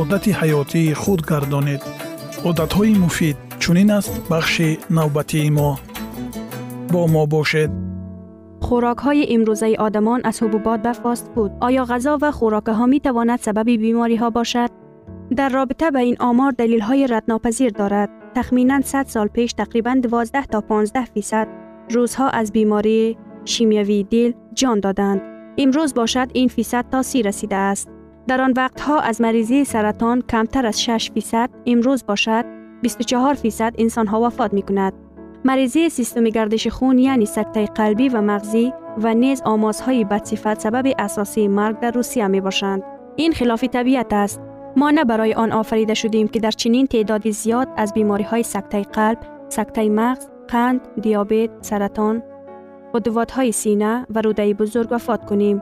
одати ҳаётии худ гардонед одатҳои муфид чунин аст бахши навбатии мо бо мо бошед خوراک های امروزه آدمان از حبوبات و فاست فود آیا غذا و خوراک ها می تواند سبب بیماری ها باشد؟ در رابطه به این آمار دلیل های ردناپذیر دارد. تخمینا 100 سال پیش تقریبا 12 تا 15 فیصد روزها از بیماری شیمیوی دل جان دادند. امروز باشد این فیصد تا سی رسیده است. در آن وقتها از مریضی سرطان کمتر از 6 فیصد امروز باشد 24 فیصد انسان ها وفات می کند. مریضی سیستم گردش خون یعنی سکته قلبی و مغزی و نیز آمازهای بدصفت سبب اساسی مرگ در روسیه می باشند. این خلاف طبیعت است. ما نه برای آن آفریده شدیم که در چنین تعدادی زیاد از بیماری های سکته قلب، سکته مغز، قند، دیابت، سرطان، قدوات های سینه و روده بزرگ وفات کنیم.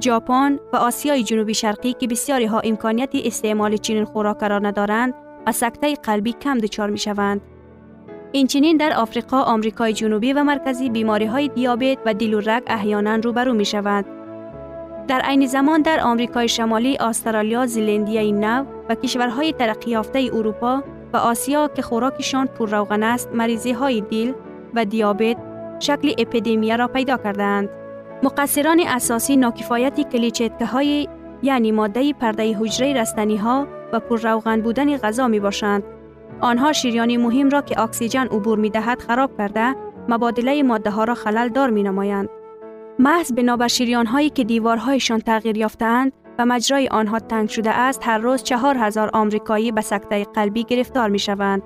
ژاپن و آسیای جنوبی شرقی که بسیاری ها امکانیت استعمال چنین خوراک را ندارند و سکته قلبی کم دچار می شوند. اینچنین در آفریقا، آمریکای جنوبی و مرکزی بیماری های دیابت و دل و رگ احیانا روبرو می شوند. در عین زمان در آمریکای شمالی، استرالیا، زلندیای نو و کشورهای ترقی یافته اروپا و آسیا که خوراکشان پر روغن است، مریضی های دل و دیابت شکل اپیدمی را پیدا کردند. مقصران اساسی ناکفایت کلیچتکه های یعنی ماده پرده حجره رستنی ها و پر روغن بودن غذا می باشند. آنها شیریانی مهم را که اکسیژن عبور می دهد خراب کرده مبادله ماده ها را خلل دار می نمایند. محض بنابر شیریان هایی که دیوارهایشان تغییر یافتند و مجرای آنها تنگ شده است هر روز چهار هزار آمریکایی به سکته قلبی گرفتار می شوند.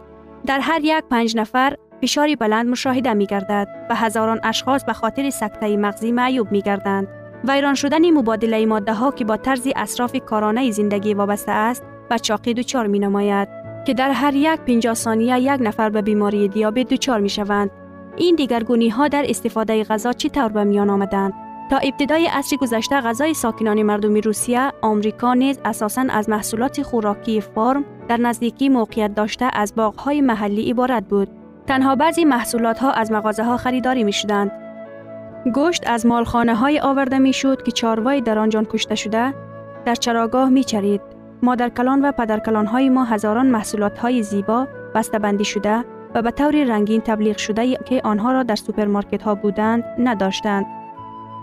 در هر یک پنج نفر فشاری بلند مشاهده می گردد و هزاران اشخاص به خاطر سکته مغزی معیوب می گردند. ویران شدن مبادله ماده ها که با طرز اصراف کارانه زندگی وابسته است و چاقی دچار می نماید که در هر یک 50 ثانیه یک نفر به بیماری دیابت دچار می شوند. این دیگرگونی ها در استفاده غذا چطور به میان آمدند؟ تا ابتدای عصر گذشته غذای ساکنان مردمی روسیه، آمریکا نیز اساساً از محصولات خوراکی فارم در نزدیکی موقعیت داشته از باغهای محلی عبارت بود. تنها بعضی محصولات ها از مغازه ها خریداری می شدند. گوشت از مالخانه های آورده می شد که چاروای در آنجان کشته شده در چراگاه می چرید. مادر کلان و پدر کلان های ما هزاران محصولات های زیبا بسته‌بندی شده و به طور رنگین تبلیغ شده که آنها را در سوپرمارکت ها بودند نداشتند.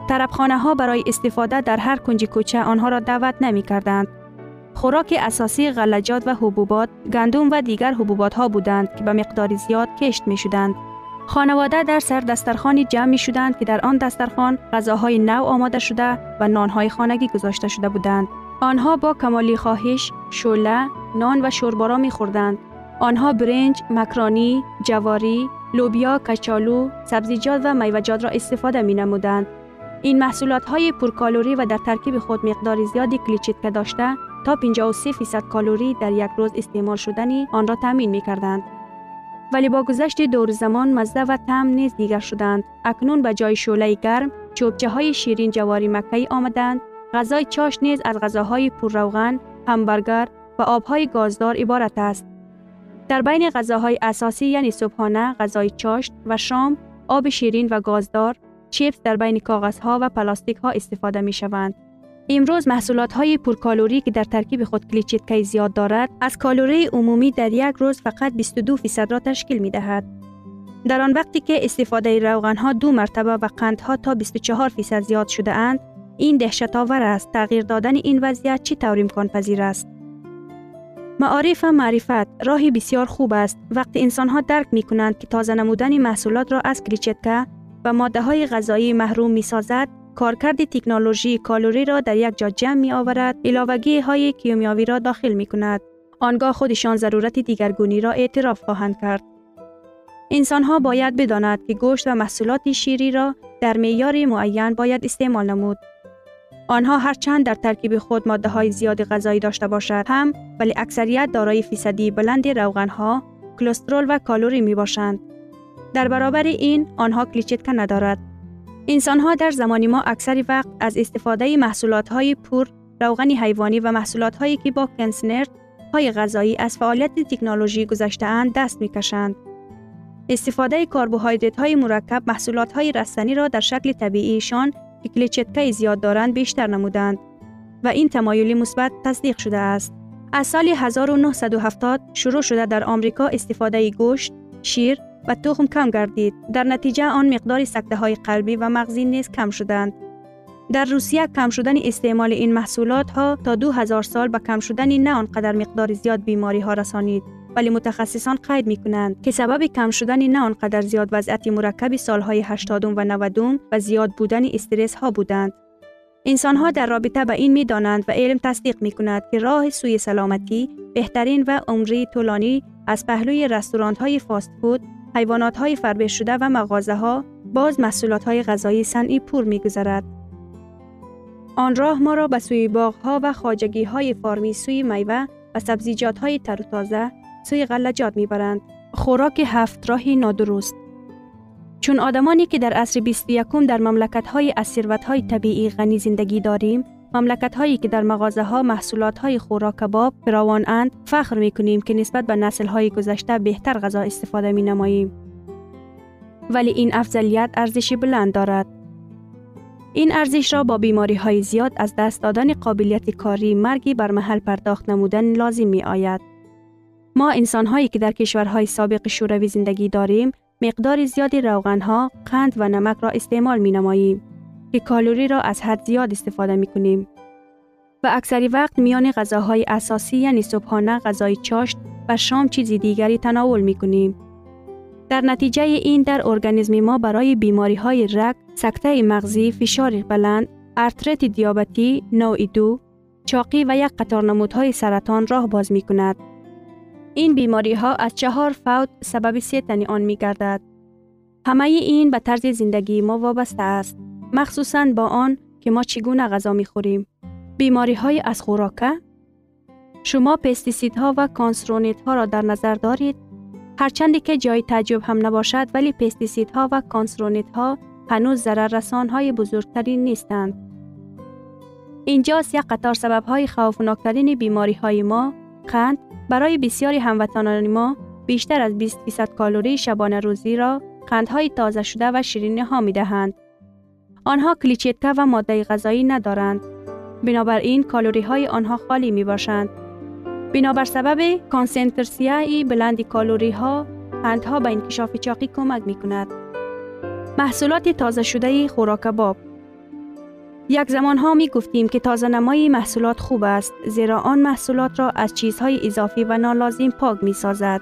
طربخانه ها برای استفاده در هر کنج کوچه آنها را دعوت نمی کردند. خوراک اساسی غلجات و حبوبات، گندم و دیگر حبوبات ها بودند که به مقدار زیاد کشت می شدند. خانواده در سر دسترخانی جمع می شدند که در آن دسترخان غذاهای نو آماده شده و نانهای خانگی گذاشته شده بودند. آنها با کمالی خواهش، شوله، نان و شوربارا می خوردند. آنها برنج، مکرانی، جواری، لوبیا، کچالو، سبزیجات و میوجات را استفاده می نمودند. این محصولات های پرکالوری و در ترکیب خود مقدار زیادی کلیچیتکه داشته تا 53 فیصد کالوری در یک روز استعمال شدنی آن را تامین می کردند. ولی با گذشت دور زمان مزده و تم نیز دیگر شدند. اکنون به جای شعله گرم چوبچه های شیرین جواری مکهی آمدند. غذای چاش نیز از غذاهای پرروغن، همبرگر و آبهای گازدار عبارت است. در بین غذاهای اساسی یعنی صبحانه، غذای چاشت و شام، آب شیرین و گازدار، چیپس در بین کاغذها و پلاستیک ها استفاده می شوند. امروز محصولات های پرکالوری که در ترکیب خود کلیچیتکی زیاد دارد از کالوری عمومی در یک روز فقط 22 فیصد را تشکیل می دهد. در آن وقتی که استفاده روغن ها دو مرتبه و قندها تا 24 فیصد زیاد شده اند این دهشت آور است. تغییر دادن این وضعیت چی طور امکان پذیر است؟ معارف و معرفت راهی بسیار خوب است. وقتی انسان ها درک می کنند که تازه نمودن محصولات را از کلیچتکه و ماده های غذایی محروم می سازد کارکرد تکنولوژی کالوری را در یک جا جمع می آورد علاوگی های کیمیاوی را داخل می کند آنگاه خودشان ضرورت دیگرگونی را اعتراف خواهند کرد انسان ها باید بداند که گوشت و محصولات شیری را در معیار معین باید استعمال نمود آنها هرچند در ترکیب خود ماده های زیاد غذایی داشته باشد هم ولی اکثریت دارای فیصدی بلند روغن ها، کلسترول و کالوری می باشند. در برابر این آنها کلیچیتکه ندارد. انسان ها در زمان ما اکثر وقت از استفاده محصولات های پور روغن حیوانی و محصولات هایی که با کنسنرد های غذایی از فعالیت تکنولوژی گذشته اند دست می کشند. استفاده کربوهیدرات های مرکب محصولات های رستنی را در شکل طبیعیشان که کلیچتکه زیاد دارند بیشتر نمودند و این تمایلی مثبت تصدیق شده است. از سال 1970 شروع شده در آمریکا استفاده گوشت، شیر و تخم کم گردید. در نتیجه آن مقدار سکته های قلبی و مغزی نیز کم شدند. در روسیه کم شدن استعمال این محصولات ها تا 2000 سال به کم شدن نه آنقدر مقدار زیاد بیماری ها رسانید. ولی متخصصان قید می کنند که سبب کم شدن نه آنقدر زیاد وضعیت مرکب سالهای 80 و 90 و زیاد بودن استرس ها بودند. انسان ها در رابطه به این می دانند و علم تصدیق می کند که راه سوی سلامتی بهترین و عمری طولانی از پهلوی رستوران های فاست فود، حیوانات های فربه شده و مغازه ها باز محصولات های غذایی صنعی پور می گذارد. آن راه ما را به سوی باغ ها و خاجگی های فارمی سوی میوه و سبزیجات های تر و تازه سوی غلجات می‌برند. خوراک هفت راهی نادرست. چون آدمانی که در عصر 21 در مملکت های از های طبیعی غنی زندگی داریم، مملکت هایی که در مغازه ها محصولات های خوراک کباب فراوان اند، فخر می کنیم که نسبت به نسل های گذشته بهتر غذا استفاده می نماییم. ولی این افضلیت ارزش بلند دارد. این ارزش را با بیماری های زیاد از دست دادن قابلیت کاری مرگی بر محل پرداخت نمودن لازم می آید. ما انسان هایی که در کشورهای سابق شوروی زندگی داریم مقدار زیادی روغن ها، قند و نمک را استعمال می نماییم که کالوری را از حد زیاد استفاده می کنیم. و اکثری وقت میان غذاهای اساسی یعنی صبحانه غذای چاشت و شام چیز دیگری تناول می کنیم. در نتیجه این در ارگانیسم ما برای بیماری های رگ، سکته مغزی، فشار بلند، ارترت دیابتی، نوع دو، چاقی و یک قطار نمودهای سرطان راه باز می کند. این بیماری ها از چهار فوت سبب سیتنی آن می گردد. همه این به طرز زندگی ما وابسته است. مخصوصا با آن که ما چگونه غذا می خوریم. بیماری های از خوراکه؟ شما پستیسید ها و کانسرونیت ها را در نظر دارید؟ هرچندی که جای تعجب هم نباشد ولی پستیسید ها و کانسرونیت ها هنوز ضرر رسان های بزرگترین نیستند. اینجاست یک قطار سبب های خوفناکترین بیماری های ما قند، برای بسیاری هموطنان ما بیشتر از 20 فیصد کالری شبانه روزی را قندهای تازه شده و شیرینی ها می دهند. آنها کلیچیتکه و ماده غذایی ندارند. بنابراین کالری های آنها خالی می باشند. بنابر سبب کانسنترسیای بلند کالوری ها قندها به انکشاف چاقی کمک می کند. محصولات تازه شده خوراک باب یک زمان ها می گفتیم که تازه نمای محصولات خوب است زیرا آن محصولات را از چیزهای اضافی و نالازم پاک می سازد.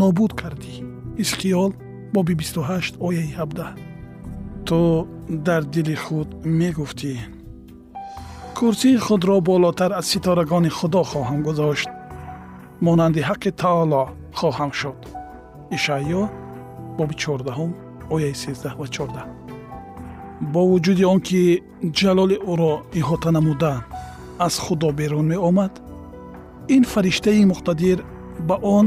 нобуд кардӣ. Ҳизқиёл боби 28 ояи 17 ту дар дили худ мегуфтӣ. Курсии худро болотар аз ситорагони худо хоҳам гузошт. Монанди ҳаққи таоло хоҳам шуд. Ишаъё боби 14 ояи 13 ва 14 бо вуҷуди он ки ҷалоли ӯро иҳота намуда аз худо берун меомад ин фариштаи муқтадир ба он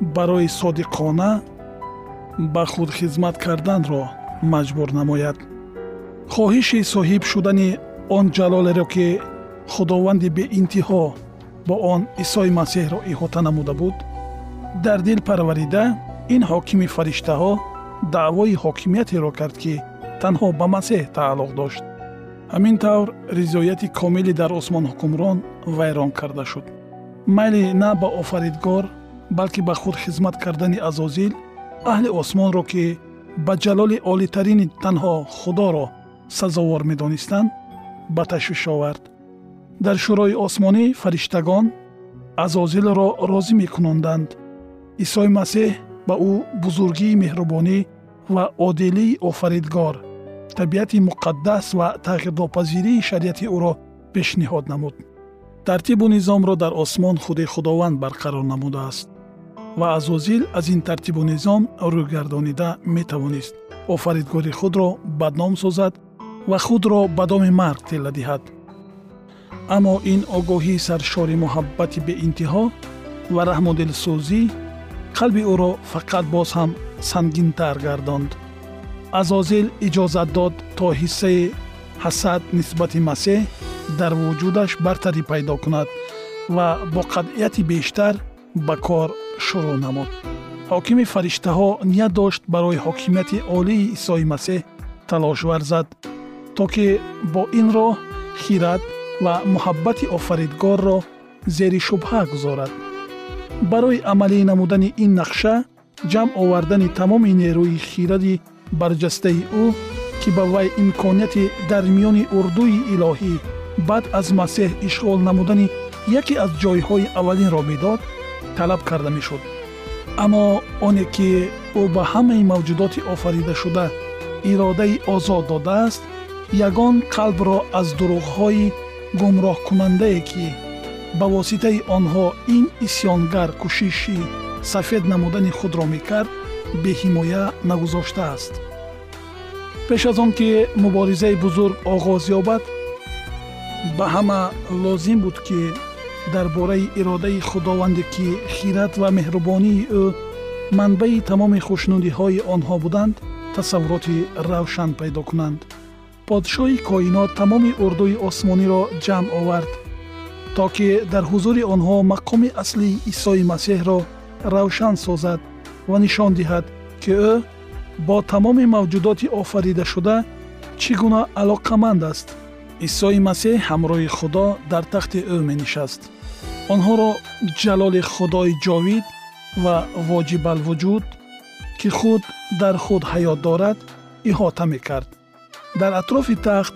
барои содиқона ба худ хизмат карданро маҷбур намояд. Хоҳиши соҳиб шудани он ҷалолеро ки худованди беинтиҳо бо он исои масеҳро иҳота намуда буд дар дил парварида ин ҳокими фариштаҳо даъвои ҳокимиятеро кард ки танҳо ба масеҳ тааллуқ дошт. Ҳамин тавр ризояти комилӣ дар осмон ҳукмрон вайрон карда шуд. Майли на ба офаридгор балки ба худ хизмат кардани азозил аҳли осмонро ки ба ҷалоли олитарини танҳо худоро сазовор медонистанд ба ташвиш овард. Дар шӯрои осмонӣ фариштагон азозилро розӣ мекунонданд исои масеҳ ба ӯ бузургии меҳрубонӣ ва одилии офаридгор табиати муқаддас ва тағйирнопазирии шариати ӯро пешниҳод намуд. Тартибу низомро дар осмон худи худованд барқарор намудааст ва азозил аз ин тартибу низом рӯйгардонида метавонист. Офаридгори худро бадном созад ва худро ба доми марг тела диҳад. Аммо ин огоҳии саршори муҳаббати беинтиҳо ва раҳмудилсӯзӣ қалби ӯро фақат боз ҳам сангинтар гардонд. Азозил иҷозат дод то ҳиссаи ҳасад нисбати масеҳ дар вуҷудаш бартарӣ пайдо кунад ва бо қатъияти бештар ба кор шурӯъ намуд. Ҳокими фариштаҳо ният дошт барои ҳокимияти олии исои масеҳ талош варзад то ки бо ин роҳ хират ва муҳаббати офаридгорро зери шубҳа гузорад. Барои амалӣ намудани ин нақша ҷамъ овардани тамоми нерӯи хиради барҷастаи ӯ ки ба вай имконияти дар миёни урдуи илоҳӣ баъд аз масеҳ ишғол намудани яке аз ҷойҳои аввалинро медод талаб карда мешуд. Аммо оне ки ӯ ба ҳамаи мавҷудоти офаридашуда иродаи озод додааст ягон қалбро аз дурӯғҳои гумроҳкунандае ки ба воситаи онҳо ин исьёнгар кӯшиши сафед намудани худро мекард беҳимоя нагузоштааст. Пеш аз он ки муборизаи бузург оғоз ёбад ба ҳама лозим буд ки дар бораи иродаи худованде ки хират ва меҳрубонии ӯ манбаи тамоми хушнудиҳои онҳо буданд тасаввуроти равшан пайдо кунанд. Подшоҳи коинот тамоми урдуи осмониро ҷамъ овард то ки дар ҳузури онҳо мақоми аслии исои масеҳро равшан созад ва нишон диҳад ки ӯ бо тамоми мавҷудоти офаридашуда чӣ гуна алоқаманд аст. Исои масеҳ ҳамроҳи худо дар тахти ӯ менишаст онҳоро ҷалоли худои ҷовид ва воҷибалвуҷуд ки худ дар худ ҳаёт дорад иҳота мекард дар атрофи тахт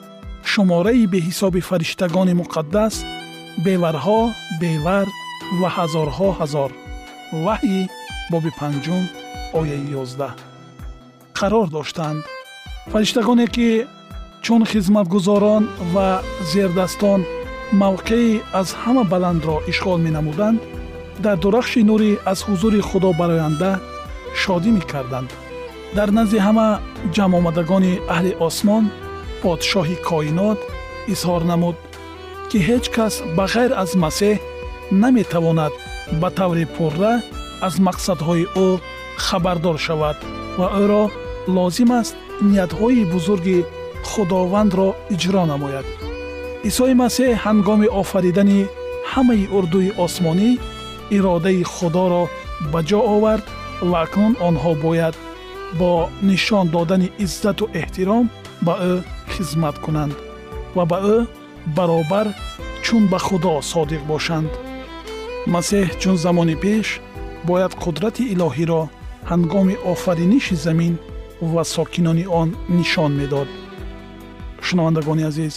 шумораи беҳисоби фариштагони муқаддас беварҳо бевар ва ҳазорҳо ҳазор ваҳйи боби панҷум ояи ёздаҳ қарор доштанд фариштагоне ки чун хизматгузорон ва зердастон мавқеи аз ҳама баландро ишғол менамуданд дар дурахши нурӣ аз ҳузури худо бароянда шодӣ мекарданд. Дар назди ҳама ҷамъомадагони аҳли осмон подшоҳи коинот изҳор намуд ки ҳеҷ кас ба ғайр аз масеҳ наметавонад ба таври пурра аз мақсадҳои ӯ хабардор шавад ва ӯро лозим аст ниятҳои бузурги худовандро иҷро намояд исои масеҳ ҳангоми офаридани ҳамаи урдуи осмонӣ иродаи худоро ба ҷо овард ва акнун онҳо бояд бо нишон додани иззату эҳтиром ба ӯ хизмат кунанд ва ба ӯ баробар чун ба худо содиқ бошанд. Масеҳ чун замони пеш бояд қудрати илоҳиро ҳангоми офариниши замин ва сокинони он нишон медод. Шунавандагони азиз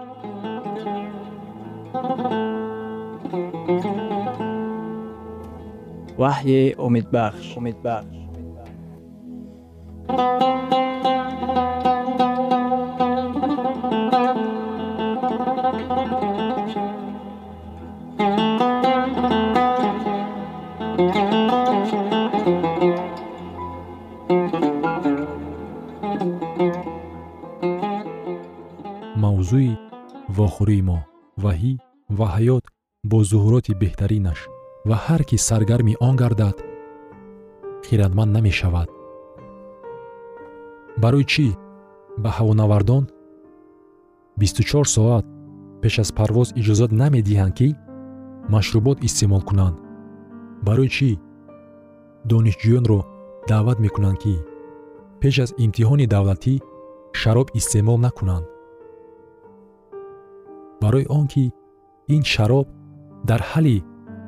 ваҳйи умедбахш. Умедбахш. Мавзӯи вохӯрии мо. Ваҳӣ ва ҳаёт бо зуҳуроти беҳтаринаш ва ҳар кӣ саргарми он гардад хиратманд намешавад. Барои чӣ? Ба ҳавонавардон? 24 соат пеш аз парвоз иҷозат намедиҳанд ки машрубот истеъмол кунанд. Барои чӣ? Донишҷӯёнро даъват мекунанд ки пеш аз имтиҳони давлатӣ шароб истеъмол накунанд. Барои он ки ин шароб дар ҳалли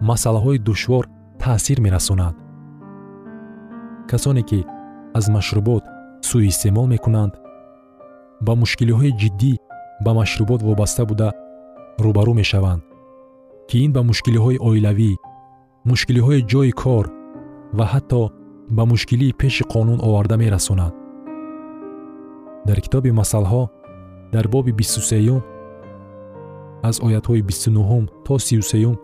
масъалаҳои душвор таъсир мерасонад. Касоне ки аз машрубот сӯистеъмол мекунанд ба мушкилиҳои ҷиддӣ ба машрубот вобаста буда рӯбарӯ мешаванд ки ин ба мушкилиҳои оилавӣ мушкилиҳои ҷойи кор ва ҳатто ба мушкилии пеши қонун оварда мерасонад. Дар китоби масъалҳо дар боби бисту сеюм аз оятҳои бисту нуҳум то сию сеюм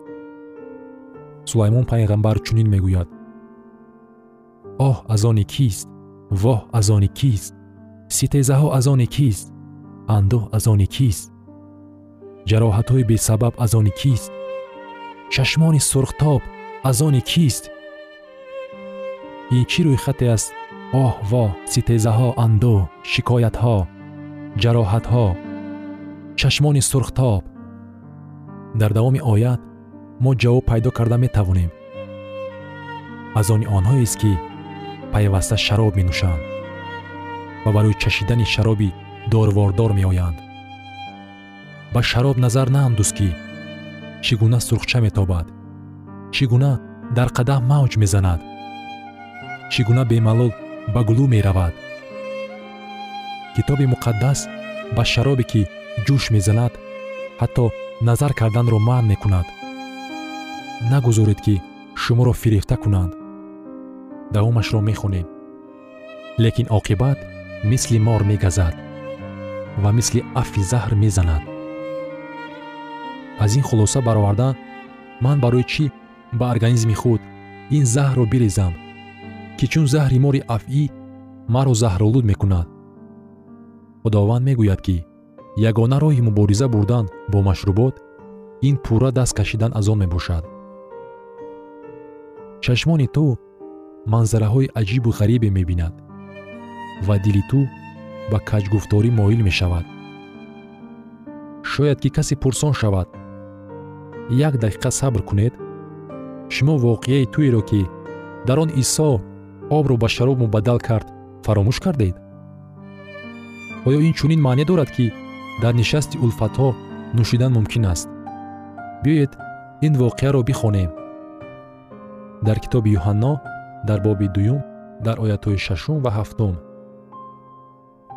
сулаймон пайғамбар чунин мегӯяд. Оҳ аз они кист? Воҳ аз они кист? Ситезаҳо аз они кист? Андӯҳ аз они кист? Ҷароҳатҳои бесабаб аз они кист? Чашмони сурхтоб аз они кист? Ин чӣ рӯйхате аст? Оҳ во ситезаҳо андӯҳ шикоятҳо ҷароҳатҳо чашмони сурхтоб? Дар давоми оят мо ҷавоб пайдо карда метавонем. Аз они онҳоест ки пайваста шароб менӯшанд ва барои чашидани шароби дорвордор меоянд. Ба шароб назар наандӯз ки чӣ гуна сурхча метобад чӣ гуна дар қадаҳ мавҷ мезанад чӣ гуна бемалол ба гулӯ меравад. Китоби муқаддас ба шаробе ки ҷӯш мезанад ҳатто назар карданро маън мекунад нагузоред ки шуморо фирехта кунанд. Давомашро мехонем. Лекин оқибат мисли мор мегазад ва мисли афи заҳр мезанад. Аз ин хулоса бароварда ман барои чӣ ба организми худ ин заҳрро бирезам ки чун заҳри мори афъӣ маро заҳролуд мекунад? Худованд мегӯяд ки ягона роҳи мубориза бурдан бо машрубот ин пурра даст кашидан аз он мебошад чашмони ту манзараҳои аҷибу ғарибе мебинад ва дили ту ба каҷгуфторӣ моил мешавад. Шояд ки касе пурсон шавад як дақиқа сабр кунед шумо воқеаи туеро ки дар он исо обро ба шароб мубаддал кард фаромӯш кардед? Оё ин чунин маъне дорад ки дар нишасти улфатҳо нӯшидан мумкин аст. Биёед ин воқеаро бихонем дар китоби юҳанно дар боби дуюм дар оятҳои шашум ва ҳафтум.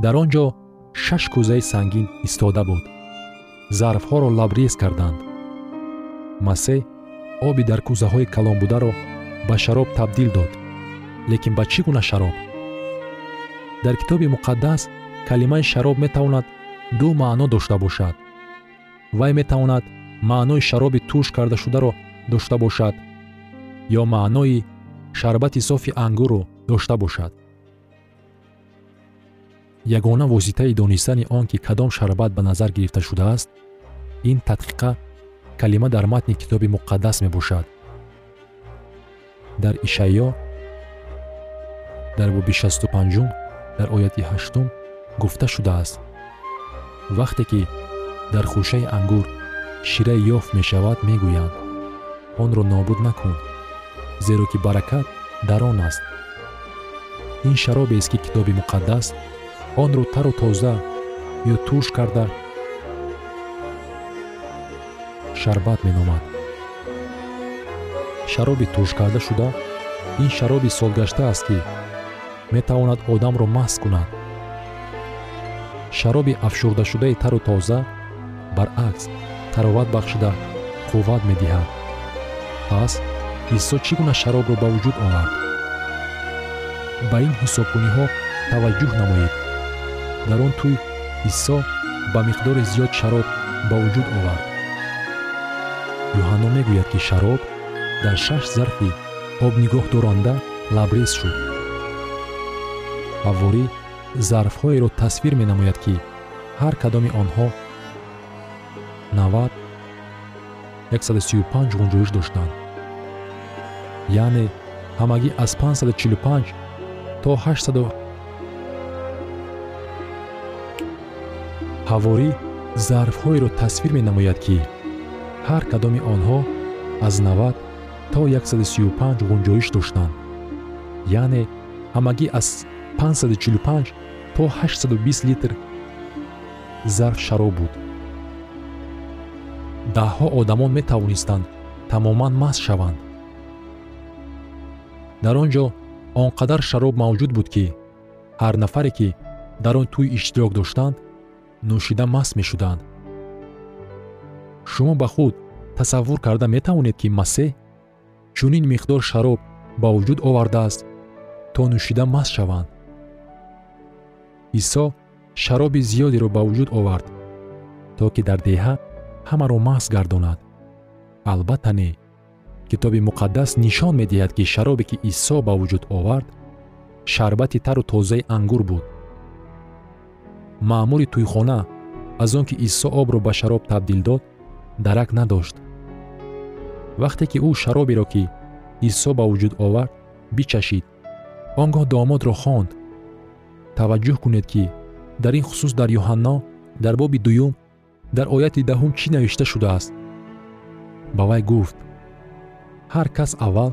Дар он ҷо шаш кӯзаи сангин истода буд. Зарфҳоро лабрез карданд. Масеҳ оби дар кӯзаҳои калонбударо ба шароб табдил дод лекин ба чӣ гуна шароб? Дар китоби муқаддас калимаи шароб метавонад ду маъно дошта бошад. Вай метавонад маънои шароби турш кардашударо дошта бошад ё маънои шарбати софи ангурро дошта бошад. Ягона воситаи донистани он ки кадом шарбат ба назар гирифта шудааст ин тадқиқа калима дар матни китоби муқаддас мебошад. Дар ишаъё дар боби 65 дар ояти 8 гуфта шудааст. Вақте ки дар хушаи ангур шира ёфт мешавад мегӯянд онро нобуд накун зеро ки баракат дар он аст. Ин шаробест ки китоби муқаддас онро тару тоза ё турш карда шарбат меномад. Шароби туршкарда шуда ин шароби солгашта аст ки метавонад одамро маст кунад. Шароби афшурдашудаи тару тоза баръакс тароват бахшида қувват медиҳад. Пас исо чӣ гуна шаробро ба вуҷуд овард. Ба ин ҳисобкуниҳо таваҷҷӯҳ намоед. Дар он тӯй исо ба миқдори зиёд шароб ба вуҷуд овард. Юҳанно мегӯяд ки шароб дар шаш зарфи обнигоҳдоранда лабрез шуд. Ҳавворӣ зарфҳоеро тасвир менамояд ки ҳар кадоми онҳо 90 135 ғунҷоиш доштанд яъне ҳамагӣ аз 545 то 800 ҳаворӣ зарфҳоеро тасвир менамояд ки ҳар кадоми онҳо аз 90 то 135 ғунҷоиш доштанд. Яъне ҳамагӣ аз 545 то 820 литр зарф шароб буд. Даҳҳо одамон метавонистанд тамоман маст шаванд дар он ҷо он қадар шароб мавҷуд буд ки ҳар нафаре ки дар он тӯй иштирок доштанд нӯшида маст мешуданд. Шумо ба худ тасаввур карда метавонед ки масеҳ чунин миқдор шароб ба вуҷуд овардааст то нӯшида маст шаванд. Исо шароби зиёдеро ба вуҷуд овард то ки дар деҳа ҳамаро маҳз гардонад. Албатта не китоби муқаддас нишон медиҳад ки шаробе ки исо ба вуҷуд овард шарбати тару тозаи ангур буд. Маъмури тӯйхона аз он ки исо обро ба шароб табдил дод дарак надошт. Вақте ки ӯ шароберо ки исо ба вуҷуд овард бичашид. Он гоҳ домодро хонд. Таваҷҷӯҳ кунед ки дар ин хусус дар юҳанно дар боби дуюм дар ояти даҳум чӣ навишта шудааст? Ба вай гуфт ҳар кас аввал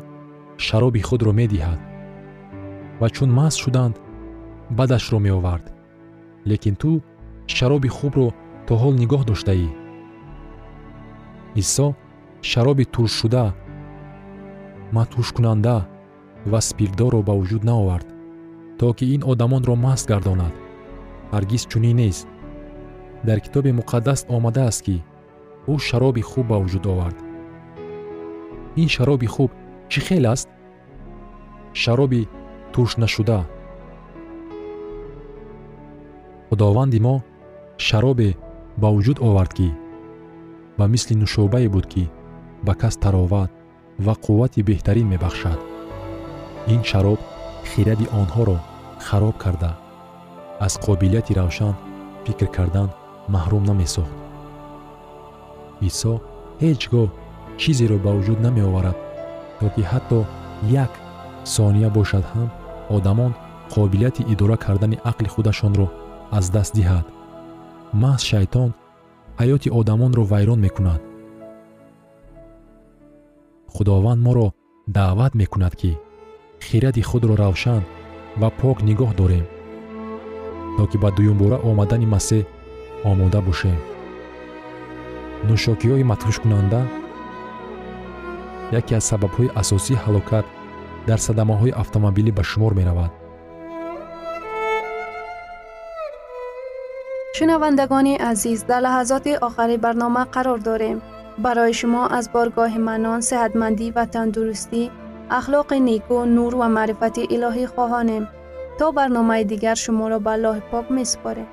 шароби худро медиҳад ва чун маст шуданд бадашро меовард. Лекин ту шароби хубро то ҳол нигоҳ доштаӣ. Исо шароби туршшуда матӯшкунанда ва спиртдорро ба вуҷуд наовард то ки ин одамонро маст гардонад. Ҳаргиз чунин нест. Дар китоби муқаддас омадааст ки ӯ шароби хуб ба вуҷуд овард ин шароби хуб чӣ хел аст? Шароби туршнашуда худованди мо шаробе ба вуҷуд овард ки ба мисли нушобае буд ки ба кас тароват ва қуввати беҳтарин мебахшад. Ин шароб хиради онҳоро хароб карда. Аз қобилияти равшан фикр кардан маҳрум намесохт. Исо ҳеҷ гоҳ чизеро ба вуҷуд намеоварад то ки ҳатто як сония бошад ҳам одамон қобилияти идора кардани ақли худашонро аз даст диҳад. Маҳз шайтон ҳаёти одамонро вайрон мекунад. Худованд моро даъват мекунад ки хиради худро равшан ва пок нигоҳ дорем то ки ба дуюмбора омадани масеҳ омода бошем. Нӯшокиҳои матҳушкунанда яке аз сабабҳои асосии ҳалокат дар садамаҳои автомобилӣ ба шумор меравад шунавандагони азиз дар лаҳазоти охари барнома қарор дорем барои шумо аз боргоҳи манон сеҳатмандӣ ва тандурустӣ ахлоқи неку нур ва маърифати илоҳӣ хоҳонем то барномаи дигар шуморо ба аллоҳи пок месупорем